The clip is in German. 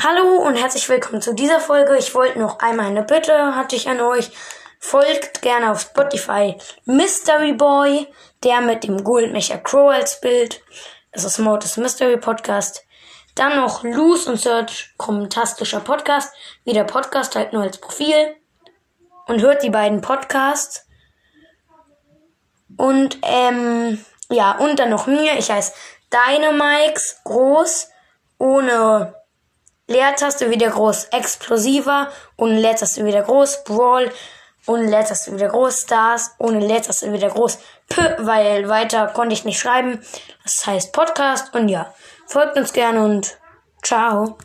Hallo und herzlich willkommen zu dieser Folge. Ich wollte noch einmal eine Bitte, hatte ich an euch. Folgt gerne auf Spotify Mystery Boy, der mit dem Goldmecher Crow als Bild. Das ist Mortis Mystery Podcast. Dann noch Loose und Search, kommentastischer Podcast, wie der Podcast halt nur als Profil. Und hört die beiden Podcasts. Und, ähm, ja, und dann noch mir. Ich heiße Dynamikes, groß, ohne Leertaste wieder groß, explosiver, ohne Leertaste wieder groß, Brawl, ohne Leertaste wieder groß, Stars, ohne Leertaste wieder groß, P, weil weiter konnte ich nicht schreiben. Das heißt Podcast und ja, folgt uns gerne und ciao.